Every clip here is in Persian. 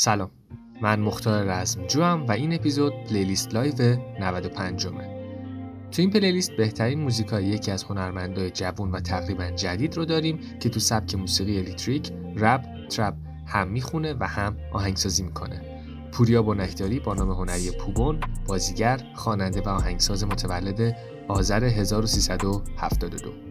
سلام من مختار رزمجو ام و این اپیزود playlist live 95 مه. تو این playlist بهترین موزیکای یکی از هنرمندای جوون و تقریبا جدید رو داریم که تو سبک موسیقی الکتریک، رپ، trap هم می‌خونه و هم آهنگسازی می‌کنه. پوریا بنکداری با نام هنری پوبون، بازیگر، خواننده و آهنگساز متولد آذر 1372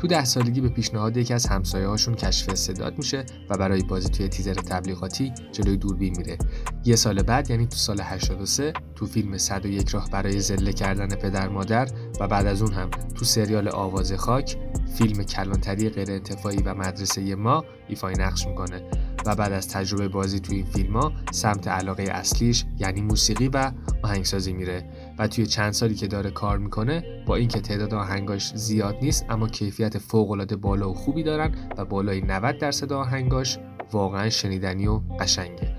تو ده سالگی به پیشنهاد یکی از همسایه هاشون کشف استعداد میشه و برای بازی توی تیزر تبلیغاتی جلوی دوربین میره. یه سال بعد یعنی تو سال 83 تو فیلم 101 راه برای زله کردن پدر مادر و بعد از اون هم تو سریال آواز خاک فیلم کلانتری غیر انتفاعی و مدرسه ما ایفای نقش می‌کنه و بعد از تجربه بازی توی این فیلم ها سمت علاقه اصلیش یعنی موسیقی و آهنگسازی میره و توی چند سالی که داره کار می‌کنه با اینکه تعداد آهنگاش زیاد نیست اما کیفیت فوق العاده بالا و خوبی دارن و بالای 90 درصد آهنگاش واقعا شنیدنی و قشنگه.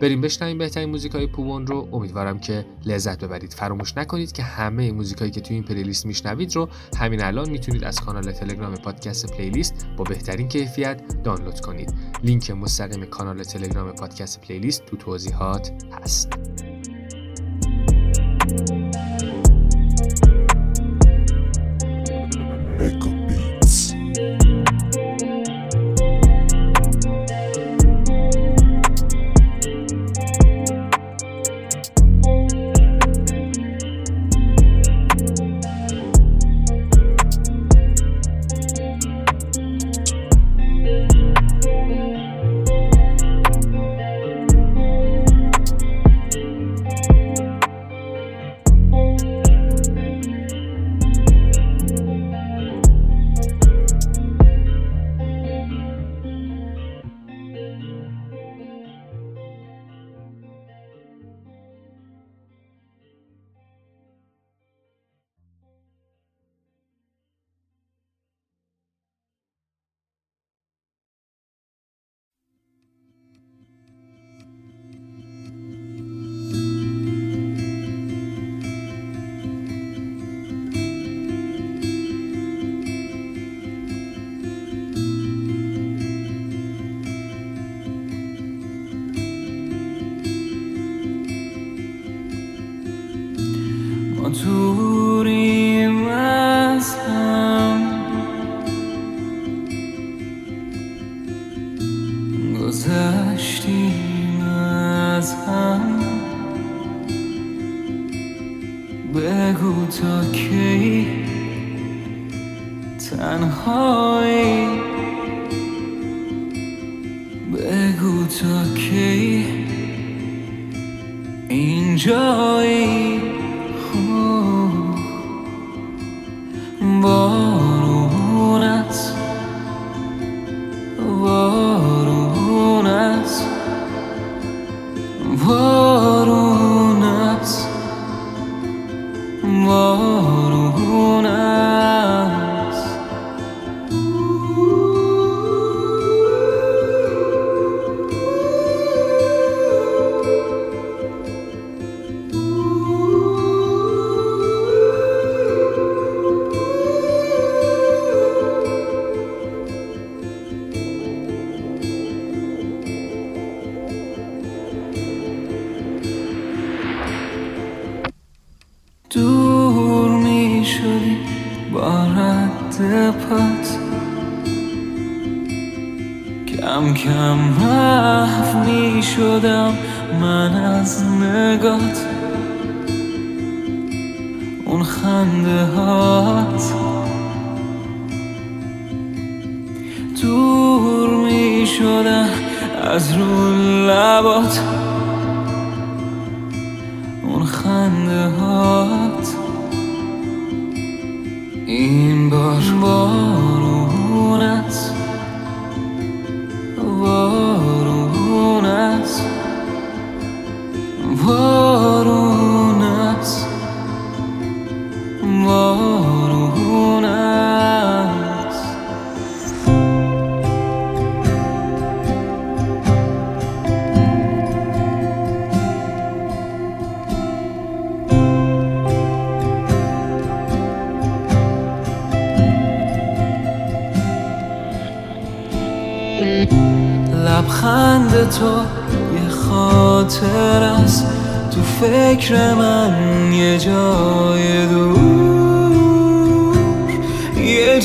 بریم بشنویم بهترین موزیک‌های پوبون رو. امیدوارم که لذت ببرید. فراموش نکنید که همه موزیکایی که توی این playlist میشنوید رو همین الان می‌تونید از کانال تلگرام پادکست playlist با بهترین کیفیت دانلود کنید. لینک مستقیم کانال تلگرام پادکست playlist تو توضیحات هست.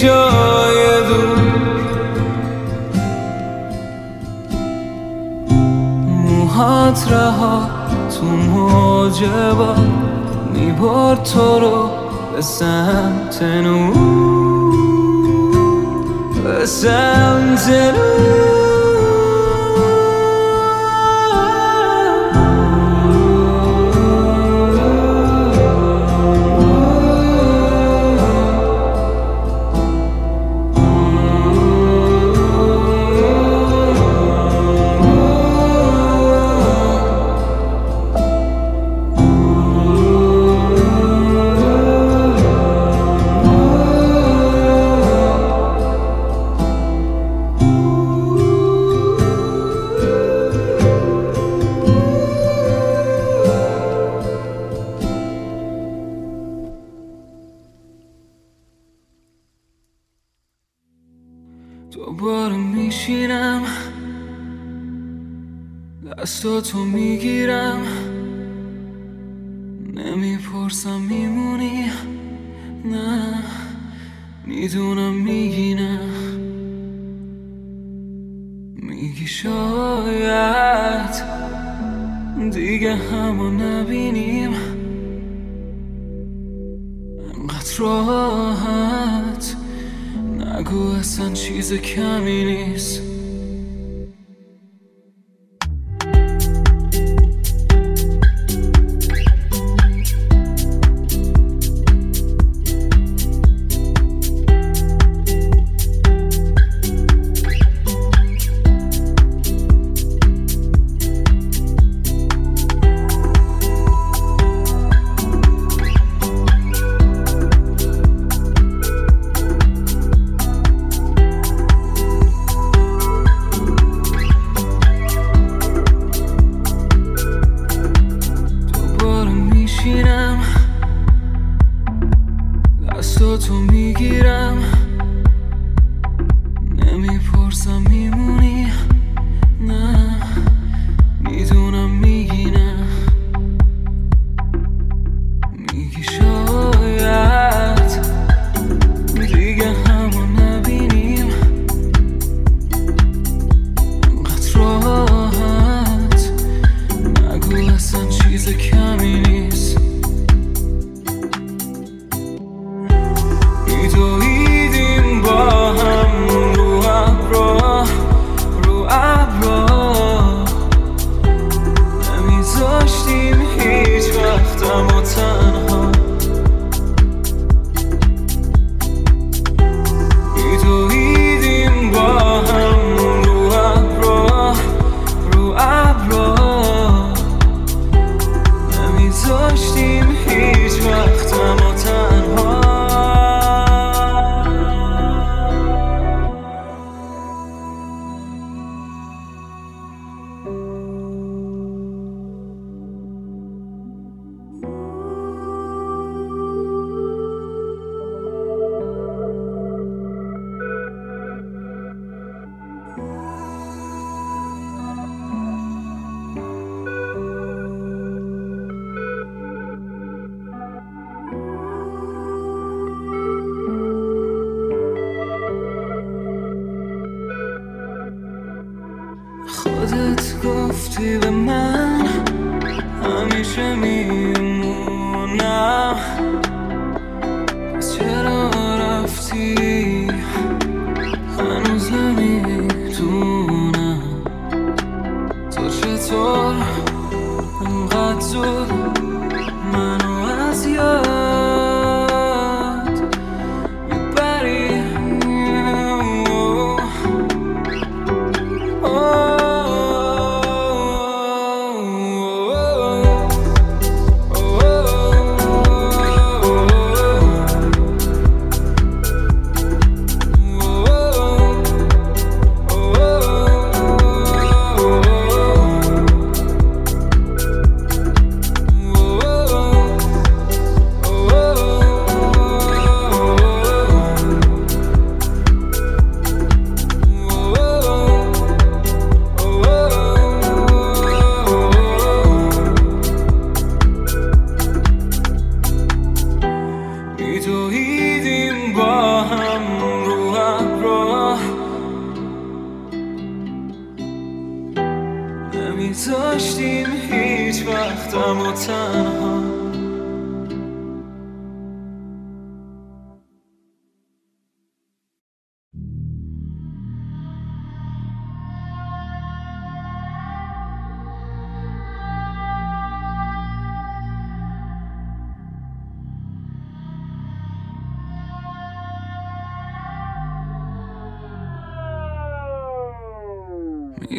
جای دور موهات رها تو موج تو رو به سمت نور به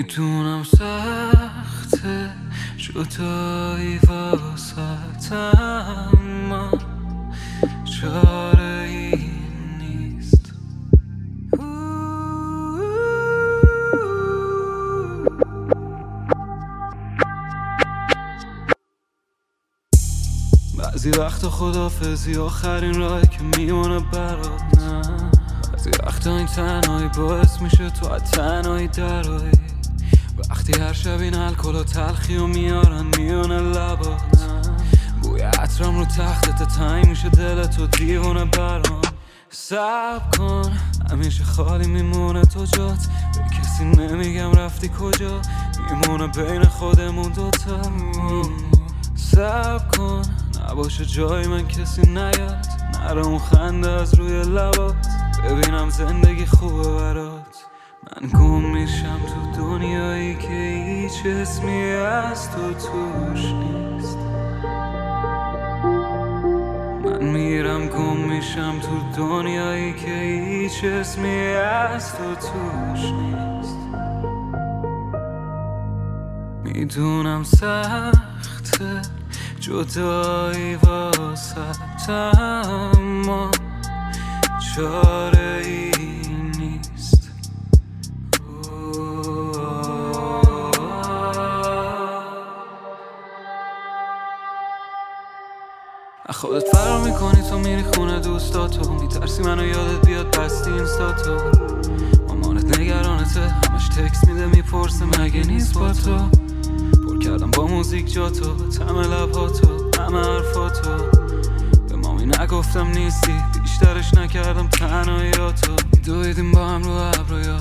می‌دونم سخته. جدایی واسط اما چاره ای نیست. بعضی وقت خدافزی آخرین راهی که میمونه برات نه. بعضی وقت این تنهایی باعث میشه تو از تنهایی درایی وقتی هر شب این الکل و تلخی و میارن میونه لبات. بوی عطرم رو تختت تنگ میشه دلت و دیوونه برام. سب کن همیشه خالی میمونه تو جات. به کسی نمیگم رفتی کجا میمونه بین خودمون دوتا. سب کن نباشه جای من کسی نیاد. نره خنده از روی لبات. ببینم زندگی خوبه برات. گم میشم تو دنیایی که هیچ اسمی از تو توش نیست. من میرم گم میشم تو دنیایی که هیچ اسمی از تو توش نیست. می‌دونم سخته جدایی واسه اما چاره ای خودت فرار می‌کنی تو میری خونه دوستاتو. میترسی منو یادت بیاد بستی اینستاتو. مامانت نگرانته همش تکس میده می‌پرسه مگه نیست با تو. پر کردم با موزیک جاتو تم لباتو همه حرفاتو. به مامی نگفتم نیستی بیشترش نکردم تنهاییاتو. دویدیم با هم رو ابرویا.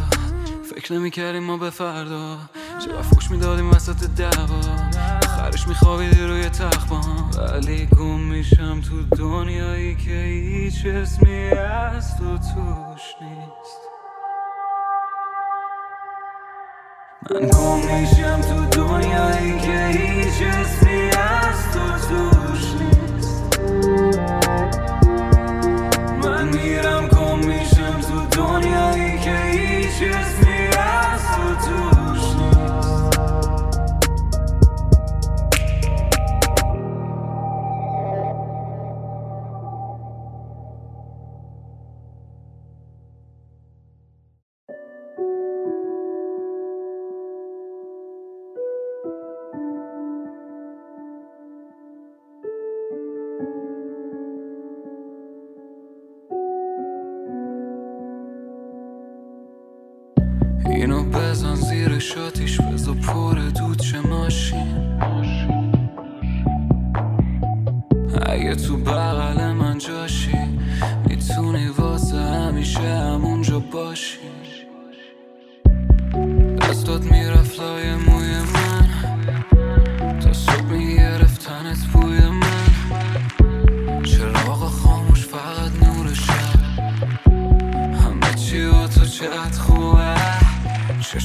فکر نمی‌کردیم ما به فردا. چه فوش می‌دادیم وسط دعوا. آخرش میخوابیدی روی تخت با هم ولی گم میشم تو دنیایی که هیچ اسمی از تو توش نیست. من گم میشم تو دنیایی که هیچ اسمی از تو توش نیست. من میرم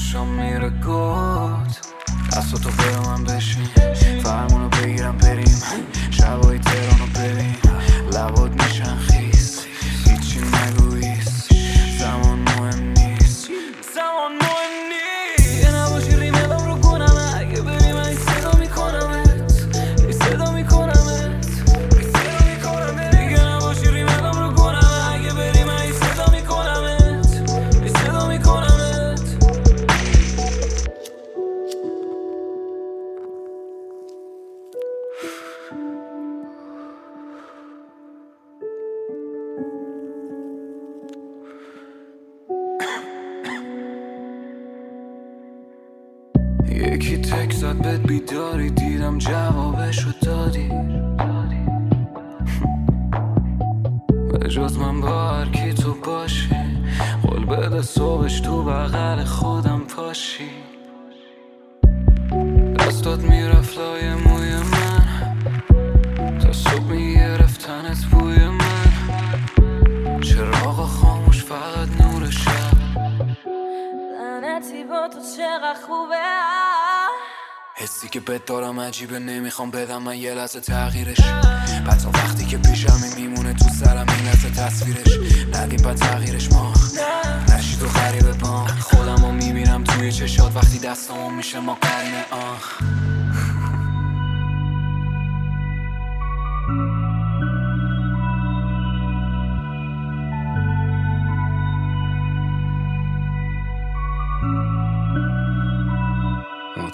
shumë mirë kot. Aso të vërë më mbeshin عجیبه نمی‌خوام بدم من یه لحظه تغییرش. بعد تا وقتی که پیشم میمونه تو سرم این لحظه تصویرش. ندیم بعد تغییرش ما. نشید و غریب با خودم رو می‌بینم توی چشات. وقتی دستمون میشه ما قرینه آخ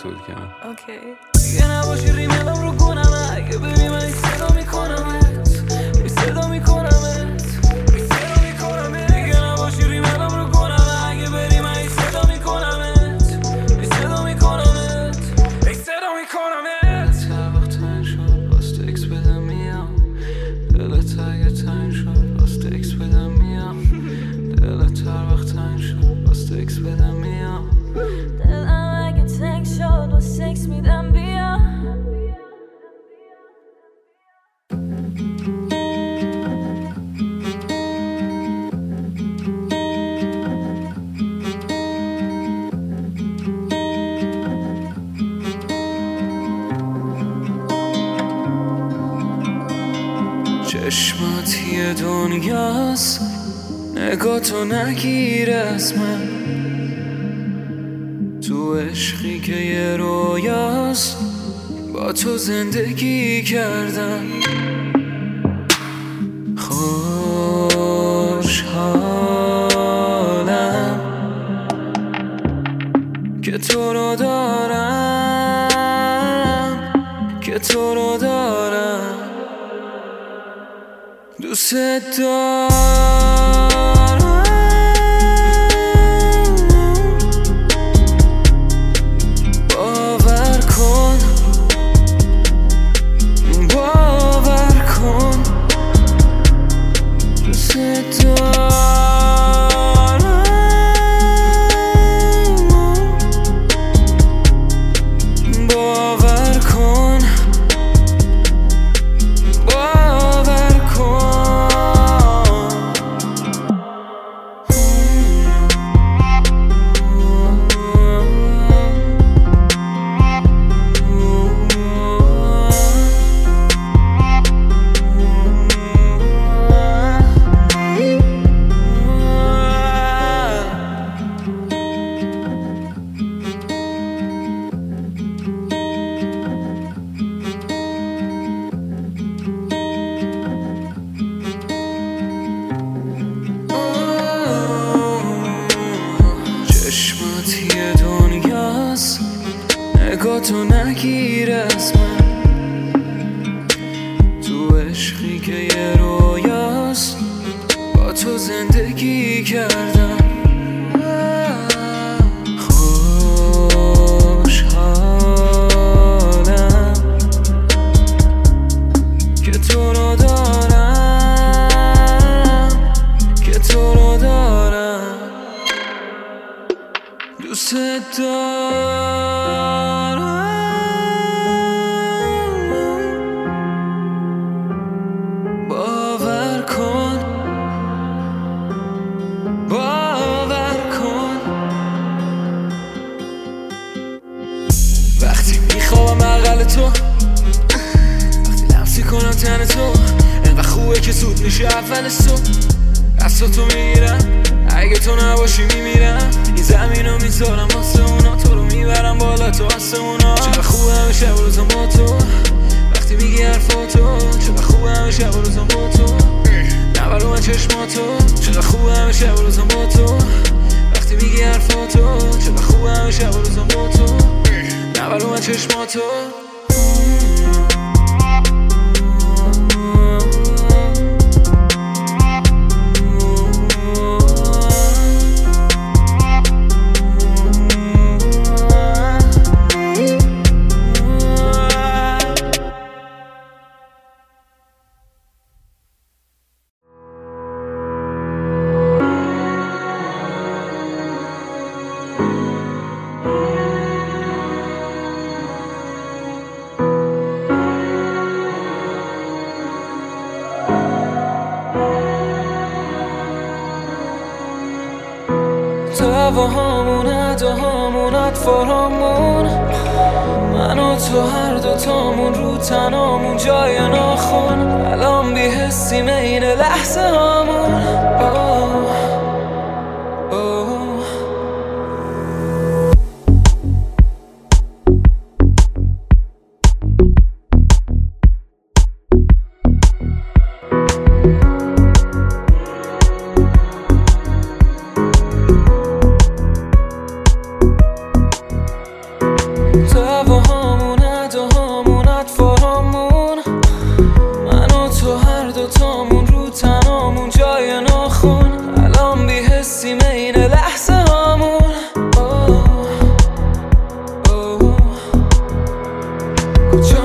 تولید کردم. اوکی. دیگه نباشی ریمنم رو گونم اگه ببینی من صدا می‌کنم دنیاست نگاه تو نگیر از من. تو عشقی که یه رویاست با تو زندگی کردم. خوشحالم که تو رو cet homme شب روز ما تو. وقتی میگی حرفاتو چقدر خوبه همه شب روز ما تو؟ نبرو من چشماتو 저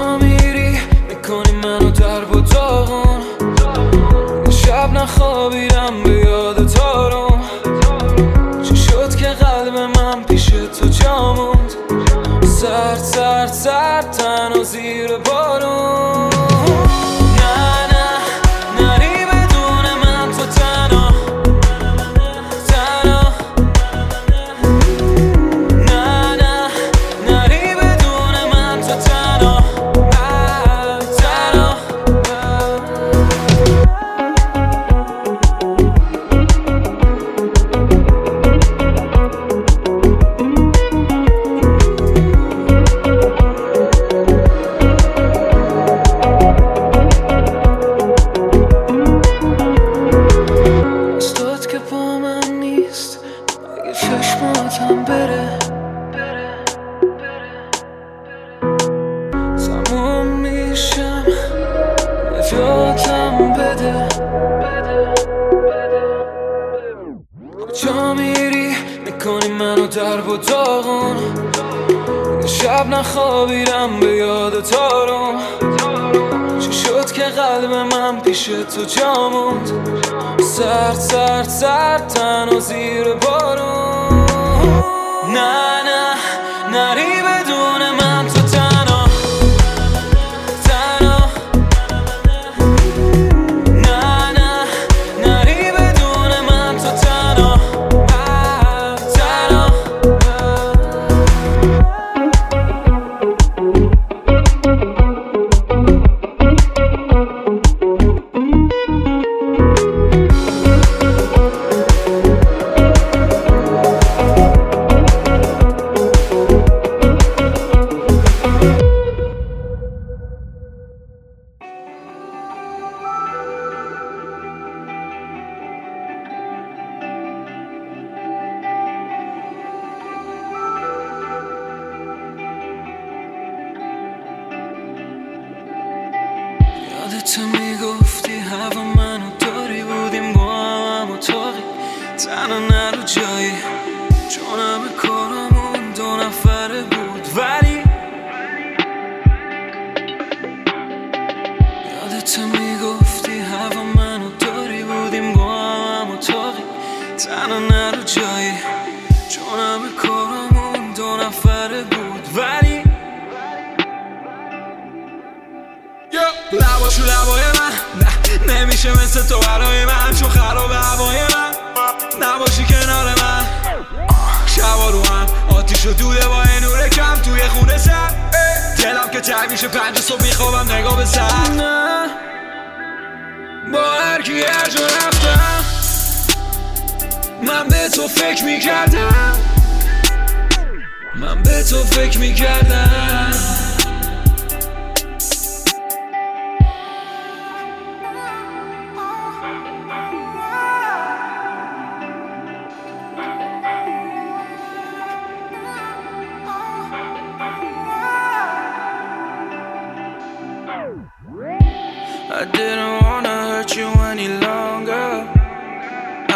don't wanna hurt you any longer.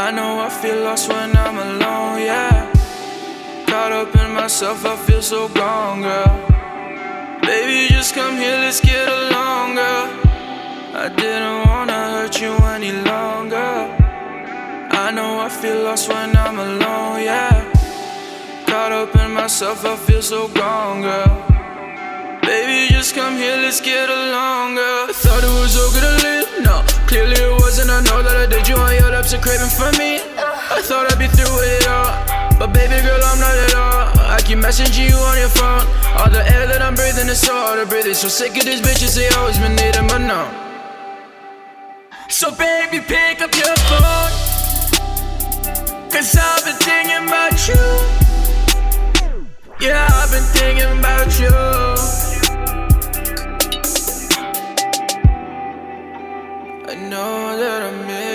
I know I feel lost when I'm alone, yeah. Caught up in myself, I feel so gone, girl. Baby, just come here, let's get along, girl. I didn't wanna hurt you any longer. I know I feel lost when I'm alone, yeah. Caught up in myself, I feel so gone, girl. Come here, let's get along, girl. I thought it was okay to leave, no. Clearly it wasn't. I know that I did you on your lips are craving for me. I thought I'd be through it all, but baby girl, I'm not at all. I keep messaging you on your phone. All the air that I'm breathing is so hard to breathe. It's so sick of these bitches, they always been needing, my no. So baby, pick up your phone. Cause I've been thinking about you. Yeah, I've been thinking about you. Know that I made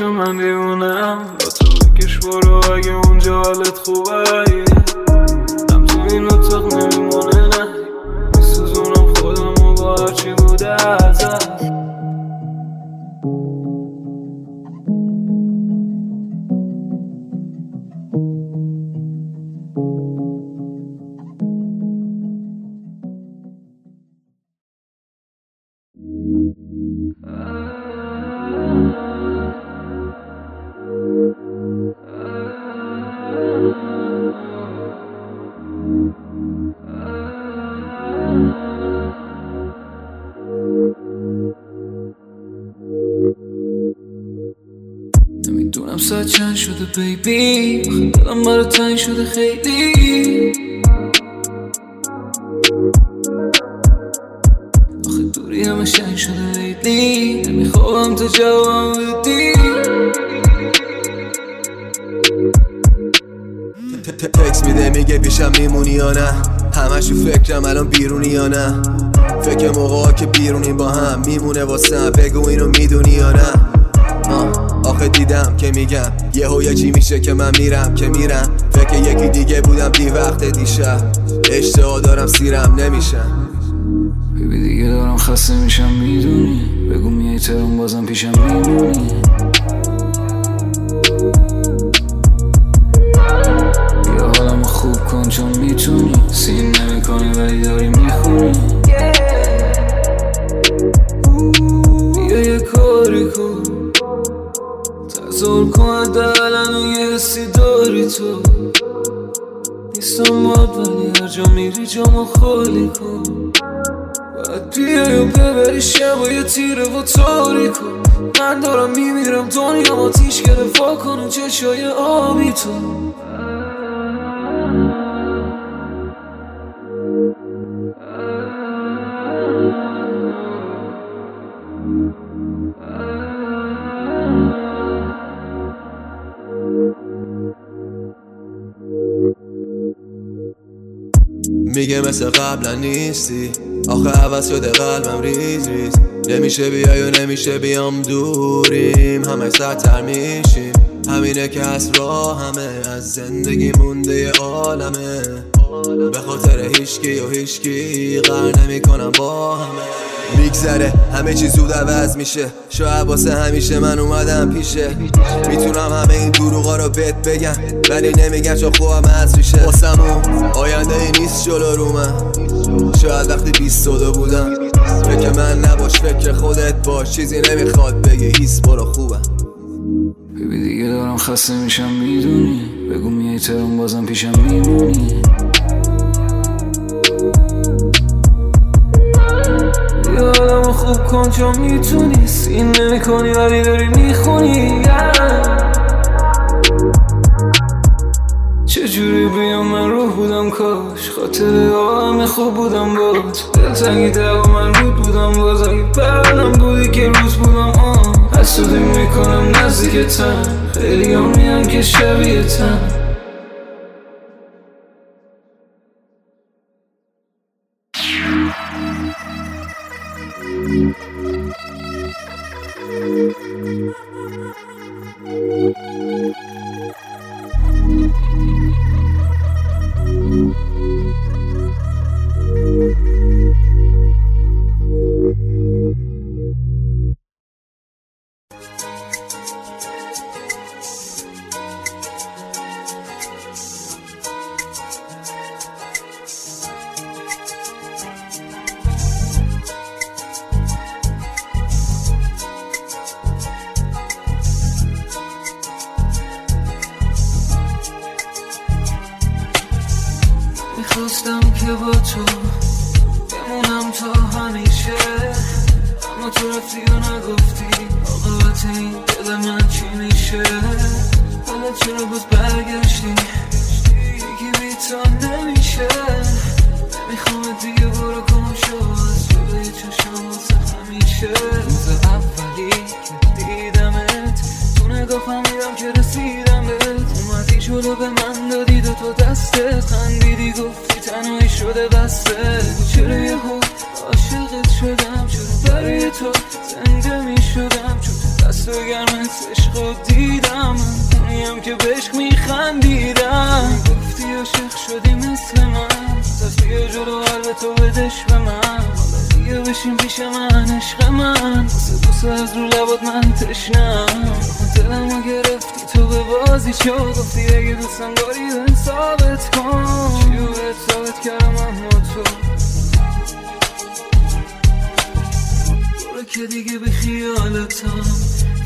من دیوونم. با تو بکش برو اگه اونجا حالت خوبه بیبی دلم برا تنگ شده خیلی آخه دوری همه شنگ شده لیدی نمی‌خوام تو جوابم بدی تکس میده میگه پیشم میمونی یا نه؟ همش تو فکرم الان بیرونی یا نه؟ فکر موقع که بیرونی با هم میمونه واسه بگو اینو می‌دونی یا نه؟ آخه دیدم که میگم یه یه چی میشه که من میرم که میرم فکر یکی دیگه بودم دی وقت دیشب. اشتها دارم سیرم نمیشم. بیبی دیگه دارم خسته میشم می‌دونی. بگو میای ترون بازم پیشم میمونی. تو. نیستم باید ولی هر جا میری جامو خالی کن. باید بیای و ببری شب و یه تیره و تاریکو من دارم میمیرم دنیا آتیش گرفت وا کنه چشای آبی تو. میگه مثل قبلا نیستی. آخه عوض شده قلبم ریز ریز. نمیشه بیای و نمیشه بیام دوریم. همه سرتر میشیم. همینه که از راه همه از زندگی مونده عالمه. به خاطر هیچکی و هیچکی غر نمی‌کنم با همه. میگذره. همه چی زود عوض میشه. شاید واسه همیشه من اومدم پیشه. می‌تونم همه این دروغا رو بهت بگم ولی نمیگم چون خوبم از ریشه واسمون آینده ای نیست جلو رو من. شاید وقتی بیست ساله بودم فکر من نباش فکر خودت باش. چیزی نمی‌خواد بگی هیس برو خوبم. ببی دیگه دارم خسته میشم می‌دونی. بگو میای ترون بازم پیشم میمونی. یه آدم خوب کن چون می‌تونی. سین نمی کنی ولی داری می‌خونی. چجوری بیام من روح بودم کاش. خاطر همه خوب بودم باز دلتنگی دقا من رود بودم باز. اگه بردم بودی که روز بودم آه حسودی می‌کنم نزدیکتم خیلی هم میان که شبیهتم می‌خواستم من عشق من. واسه بوسه از رو لبات من تشنم دلمو گرفتی تو به بازی چو گفتی اگه دوستم داری ثابت کن. چیو بهت ثابت کردم اما تو؟ برو که دیگه به خیالتم.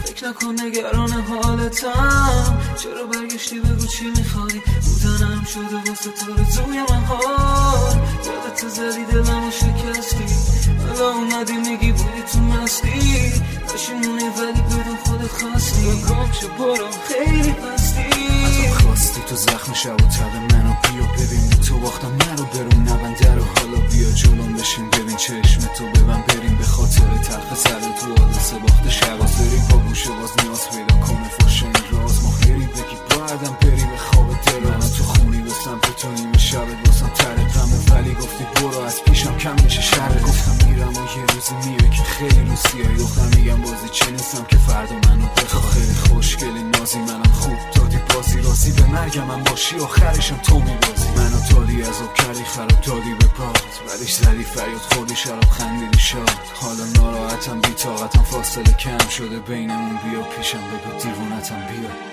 فکر نکن نگران حالتم. چرا برگشتی بگو چی می‌خوای؟ بودنم شده واسه تو رو توی من حال. دلت زدی دلمو شکستی. حالا اومدی میگی بودی تو مستی پشیمونی ولی بدون خودت خواستی. گم شو برو خیلی پستی خواستی تو زخم شب و تب منو بیا ببین. تو باختم نرو برون نبنده رو حالا بیا جلوم بشین. ببین چشم تو ببن بریم. به خاطر تلخ سر تو حادثه باخت شب بریم با گوشه باز نیاز پیدا کنه. فاش این راز. ماهری بگی بایدم بری به خواب دل منو تو خونی به سمت تو نیمه شبت واسم تر غمه ولی گفتی برو از پیشم کم بشه شر گفتم میرم و یه روزی میای که خیلی روسیایی دختر میگم بازی چه نیستم که فردا منو بخوا خیلی خوشگلی نازی منم خوب. دادی بازی رازی به مرگم من باشی آخرشم تو میبازی. منو تالی از آب کردی خراب دادی به پات. ولیش زدی فریاد خوردی شراب خندیدی شاد. حالا ناراحتم بی طاقتم فاصله کم شده بینمون. بیا پیشم بگو دیوونتم بیا.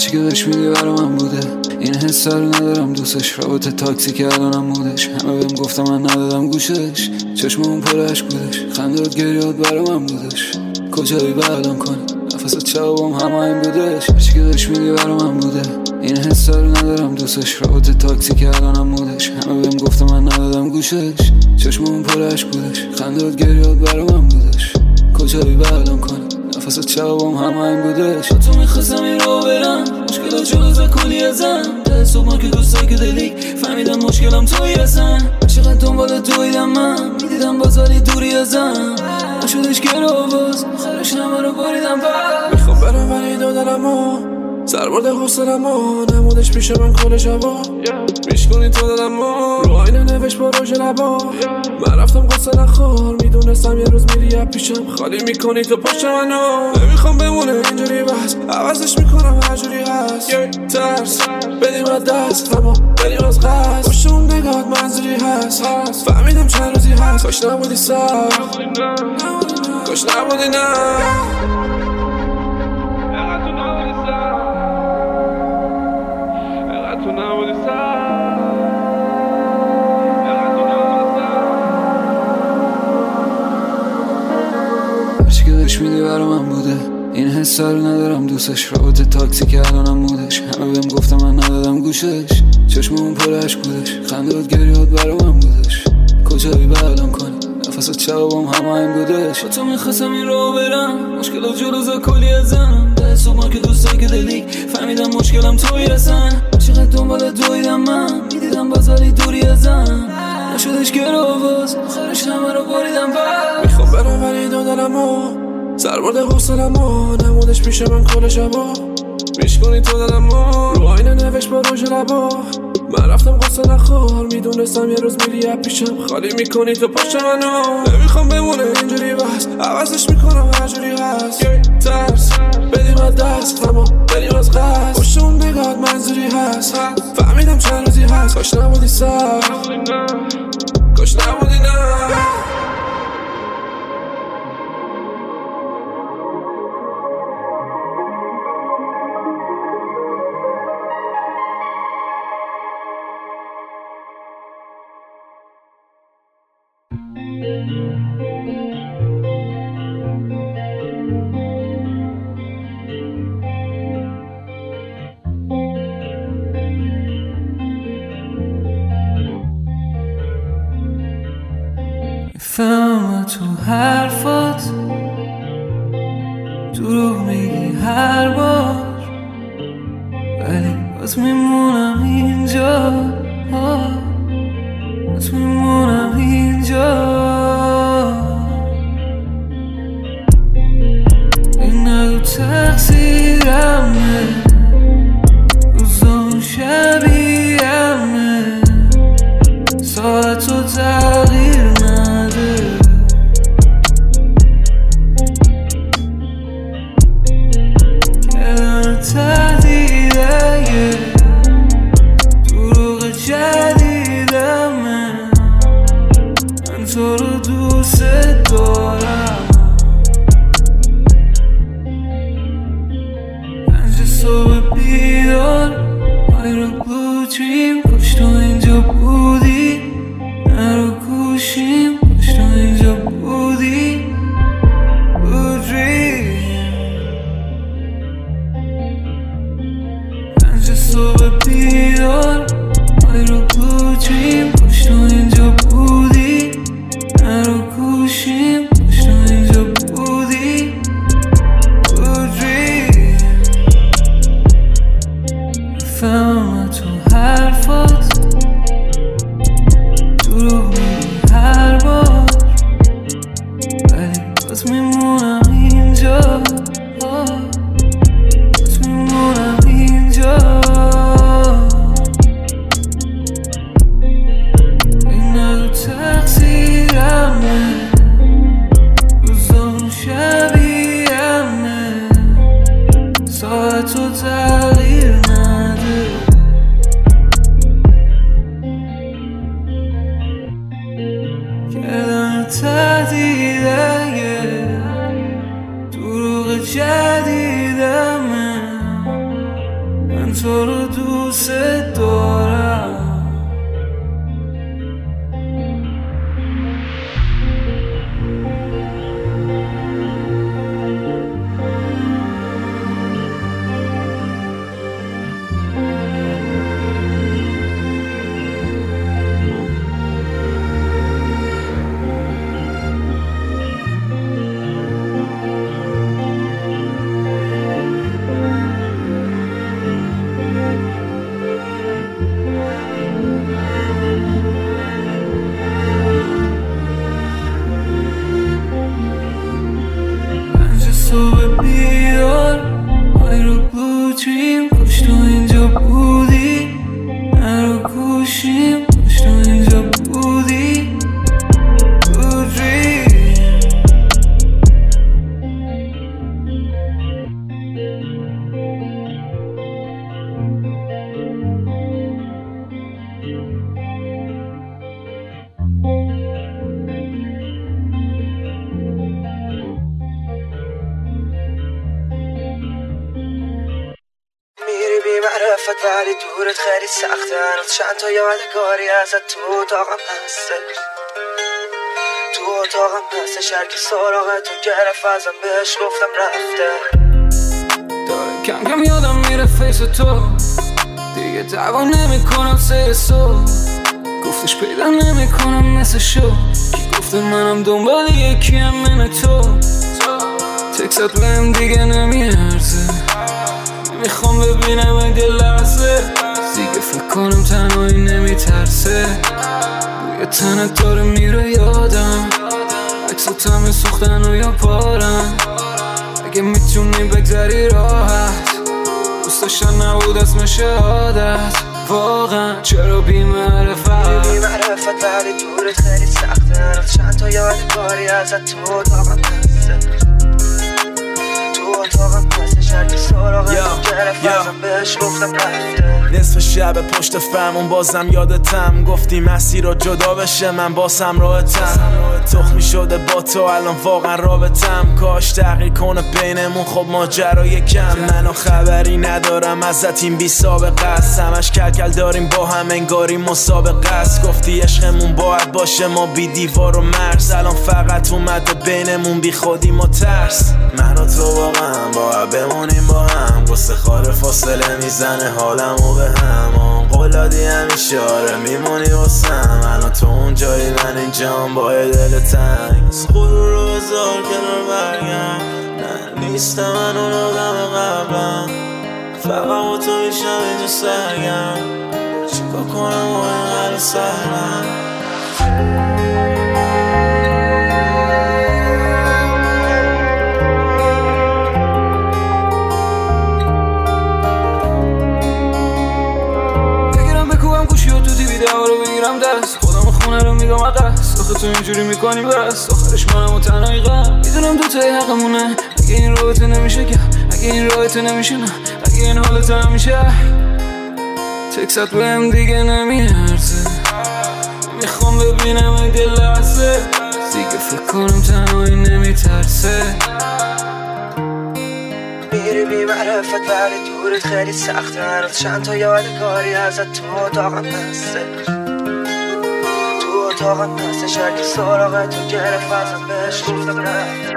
هرچی که بهش میدی برا من بوده. این حس رو ندارم دوستش رابطه تاکسی که الانم بودش. همه بهم گفتم من ندادم گوشش. چشم اون پرش بودش. خندات گریات برا من بودش. کجایی الان کنی نفست چوابم همه بودش. هرچی که بهش میدی برا من بوده. این حس رو ندارم دوستش رابطه تاکسی که الانم بودش. همه بهم گفتم من ندادم گوشش. چشم اون پرش بودش. خندات گریات برا من بودش. کجایی الان کنی نفست چوابم همه این بودش با تو می‌خواستم این رو برم. مشکلات جلوز کلی ازم صبح که دوستایی که دلی فهمیدم مشکلم توی ازم چقدر دنبال دویدم من؟ می‌دیدم بازالی دوری ازم نشدش گرو باز. آخرش همه رو بریدم بر می‌خوام برم ولی دادنم و سربرد حسنم و نمودش پیش من کل شبا میشکنی تو دادم و رو آینه نوش با روژ لبا من رفتم قصه نخور می‌دونستم یه روز میری پیشم. خالی می‌کنی تو پشت منو. نمی‌خوام بمونه اینجوری بس. عوضش می‌کنم هر جوری هست. ترس بدیم از دست. اما بریم از قصد. پشت اون نگات منظوری هست. فهمیدم چند روزی هست. کاش نبودی سر. کاش نبودی نه. میدی برا من بوده؟ این حس رو ندارم دوستش رابطه تاکسی که الانم بودش. همه بهم گفتم من ندادم گوشش. چشم اون پرش بودش. خندات گریات برا من بودش. کجایی الان کنی؟ نفست چوابم همه این بودش. با تو می‌خواستم این رو برم. مشکلات جلوز کلی ازم. ده ما که دوستایی که دلی. فهمیدم مشکلم توی ازم چقدر دنبال دویدم من؟ می‌دیدم بازالی دوری ازم. نشدش گرو باز آخرش همه رو بریدم بر می‌خوام برم ولی دادنم و سربرد حسنم و نمودش پیش من کل شبا. میشکنی تو دادم و رو آینه نوش با روژ لبا من رفتم قصه نخور می‌دونستم یه روز میری پیشم. خالی می‌کنی تو پشت منو. نمی‌خوام بمونه اینجوری بس. عوضش می‌کنم هر جوری هست ترس بدیم از دست. اما بریم از قصد. پشت اون نگات منظوری هست. فهمیدم چند روزی هست. کاش نبودی سر. کاش نبودی نه. Dream چند تا یادگاری ازت تو اتاقم هسته. تو اتاقم هستش هرکی سراغتو گرفت ازم بهش گفتم رفته. داره کم کم یادم میره فیس تو. دیگه دعوا نمی‌کنم سه سو گفتش پیدا نمی‌کنم مثل شو کی گفته منم دنبال یکی من تو. تکست بهم دیگه نمیارزه. می‌خوام ببینم اگه لحظه دیگه فکر کنم تنهایی نمیترسه. بوی تنت داره میره یادم. عکس تم سوختن و یا پارم. اگه می‌تونی بگذری راحت. دوست داشتن نبود اسم شهادت. واقعا چرا بی معرفت بی معرفت ولی دورت خیلی سخته. چند تا یادگاری ازت تو تو اتاقم هستش هرکی سراغتو یا، گرفت یا. ازم بهش گفتم رفته نصف شب پشت فرمون بازم یادتم. گفتی مسیر رو جدا بشه من باسم راحتم. تخمی شده با تو الان واقعا رابطم. کاش تغییر کنه بینمون خب ماجرای کم. منو خبری ندارم ازت این بی سابقه است. همش کلکل داریم با هم انگاری مسابقه است. گفتی عشقمون باید باشه ما بی دیوار و مرز. الان فقط اومده بینمون بی خودی ما ترس. من و تو واقعا باید بمونیم با هم. قصه خار فاصله می‌زنه حالمو به هم. آن قولادی همیشه آره میمونی واسم. الان تو اون جایی من اینجام با دل تنگ. غرور رو بذار کنار برگم. نه نیستم من اون آدم قبلم. فقط با تو میشم اینجا سرگم چیکار کنم با این قلب میدم عقص آخه تو اینجوری می‌کنی بس آخرش منم و تنهایی غم می‌دونم دو تای حقمونه. اگه این رابطه نمیشه که. اگه این رابطه نمیشه نه. اگه این حالت نمیشه تکست بهم دیگه نمیارزه. می‌خوام ببینم اگه لحظه. دیگه فکر کنم تنهایی نمیترسه. میری بی معرفت ولی دورت خیلی سخته. هنوز چند تا یادگاری ازت تو اتاقم هسته تو اتاقم هستش هرکی سراغتو گرفت ازم بهش گفتم رفته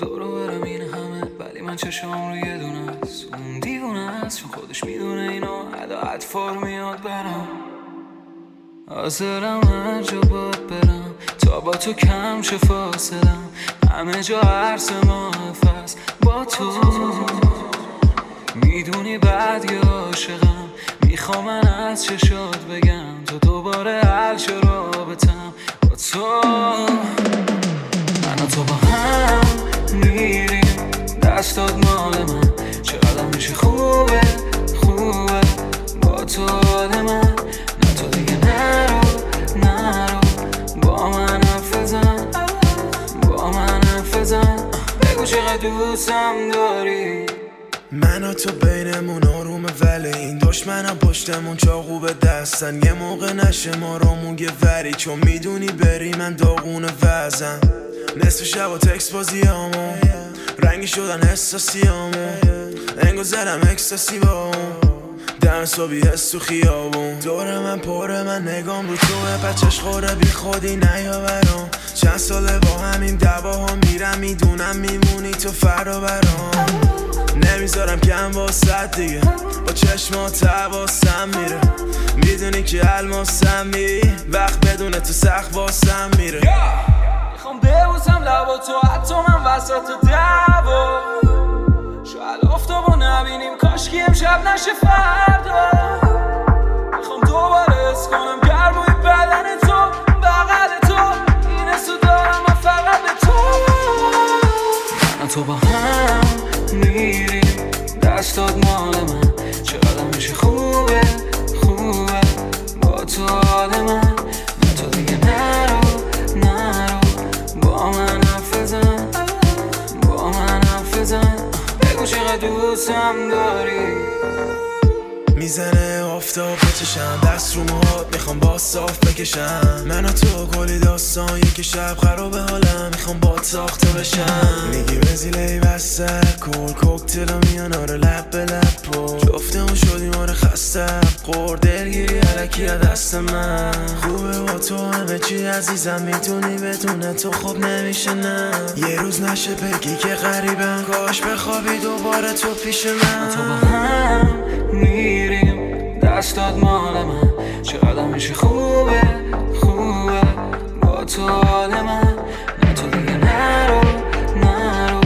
دورو برم این همه ولی من چشم رو یه دونه است. اون دیوونه است چون خودش می‌دونه اینو. ادا اطفار میاد برم. حاضرم هر جا باد برم. تا با تو کم شه فاصلم. همه جا عرص محفظ با تو می‌دونی بعد یه عاشقم. می‌خوام من از چشات بگم تو دوباره حل شه رابطم با تو. من تو با هم میریم. دستات مال من. چقدر میشه خوبه خوبه با تو حال من. نه تو دیگه نرو نرو. با من حرف با من حرف بگو چقدر دوستم داری. من و تو بینمون آرومه ولی این دشمنم پشتمون چاقو به دستن. یه موقع نشه ما رامون یه وری. چون می‌دونی بری من داغون وزم نصف شب و تکس بازی همون رنگ رنگی شدن احساسیامون انگو زدم اکستاسی با اون دم صبحی حس تو خیابون. دور من پره من نگام رو توه بچش خوره بی خودی نیا برام چند ساله با همین دعواها میرم. می‌دونم میمونی تو فردا برام. نمی‌ذارم کم واسد دیگه. با چشمات حواسم میره. می‌دونی که الماسم می. وقت بدون تو سخت واسم میره. می‌خوام ببوسم لبا تو حتی من وسط دعوا. شاید آفتابو نبینیم کاش که امشب نشه فردا. می‌خوام دوباره حس کنم گرمای بدن تو. بغل تو. این حسو دارم من فقط به تو. من تو با هم میریم دستات مال من. چقدر میشه خوبه خوبه. با تو حال من. نه تو دیگه نرو نرو. با من حرف با من حرف بگو چقدر دوستم داری. می‌زنه آفتاب به چشم دست رو موهات می‌خوام با صاف بکشم. من و تو کلی داستان یک شب خراب حالم می‌خوام با ساخته بشم. میگی وزیله بسته کل کوکتل میان آره لب به لب پر جفتمون شدیم آره خستم خور دلگیری علکی دست من. خوبه با تو همه چی عزیزم می‌تونی بدون تو خوب نمیشه نه. یه روز نشه بگی که غریبم. کاش بخوابی دوباره تو پیش تو با من هم میریم دستات مال من. چقدر میشه؟ خوبه خوبه. با تو حال من. نه تو دیگه نرو نرو.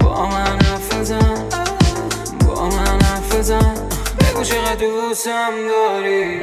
با من حرف با من حرف بگو چقدر دوستم داری.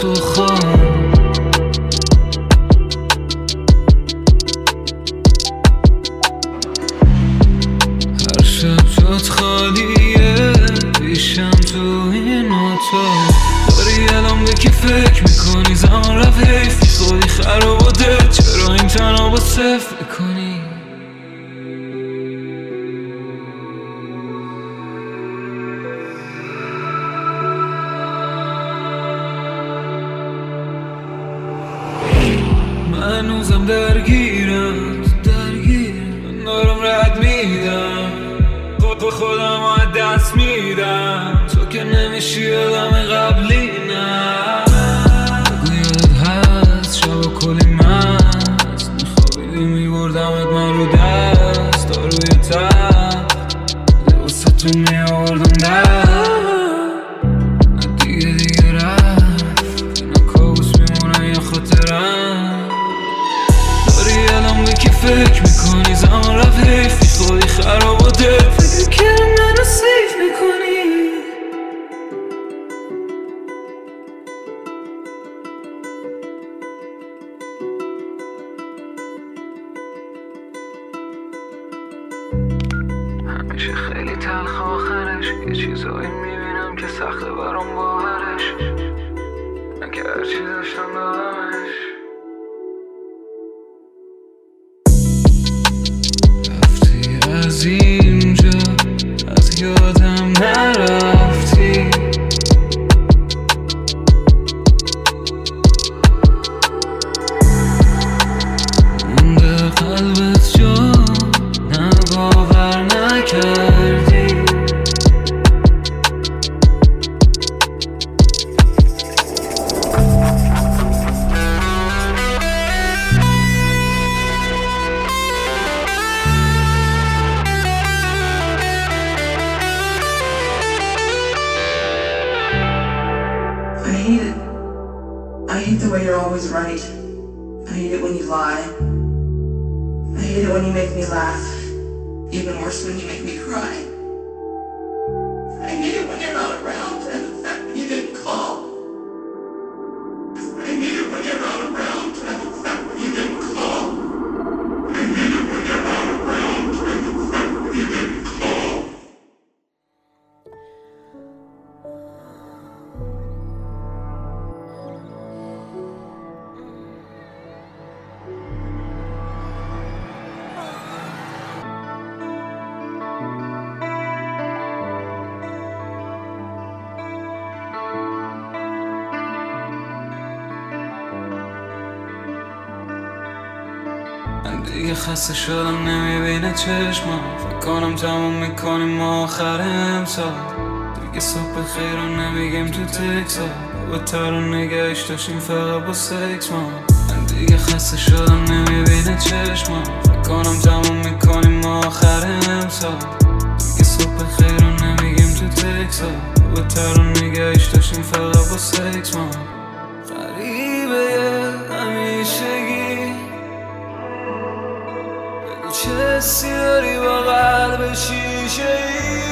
صورت تو خسته شدم نمی‌بینه چشما فکر کنم تموم می‌کنیم آخر امسال. دیگه صبح خیر رو نمیگیم تو تکسا به رو نگهش داشتیم فقط با سکس ما. من دیگه خسته شدم نمی‌بینه چشما فکر کنم تموم می‌کنیم آخر امسال. دیگه صبح خیر رو نمیگیم تو تکسا به رو نگهش داشتیم فقط با سکس ما. غریبه چه سیاری و قلب شیشه ای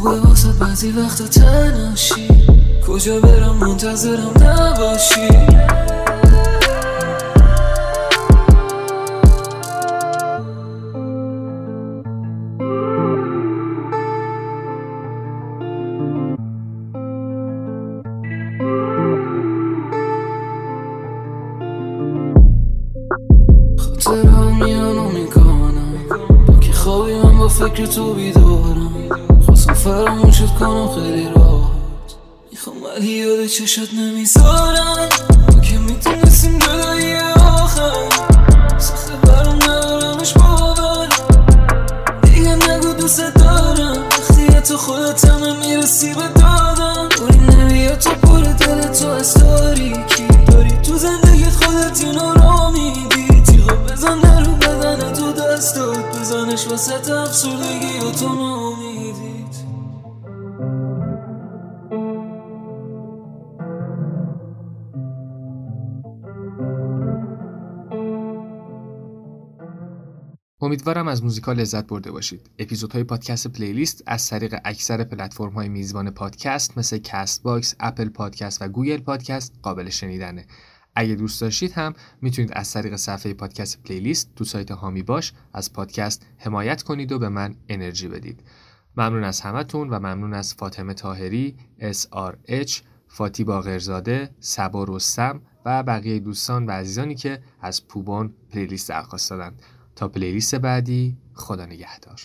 خوبه واسه بعضی وقتا تناشی کجا برم منتظرم نباشی. خاطرم و می‌کنم با که خوابی من با فکر تو بیدم فراموشت کنم خیلی راحت. می‌خوام ولی یاد چشات نمی‌ذارم. امیدوارم از موزیکا لذت برده باشید. اپیزودهای پادکست playlist از طریق اکثر پلتفرم های میزبان پادکست مثل Castbox، Apple Podcast و Google Podcast قابل شنیدنه. اگه دوست داشتید هم می‌تونید از طریق صفحه پادکست playlist تو سایت حامی باش از پادکست حمایت کنید و به من انرژی بدید. ممنون از همتون و ممنون از فاطمه طاهری، SRH، فاتی باقرزاده، صبا رستم و بقیه دوستان و عزیزانی که از پوبون playlist درخواست دادند. تا پلیلیست بعدی خدا نگهدار.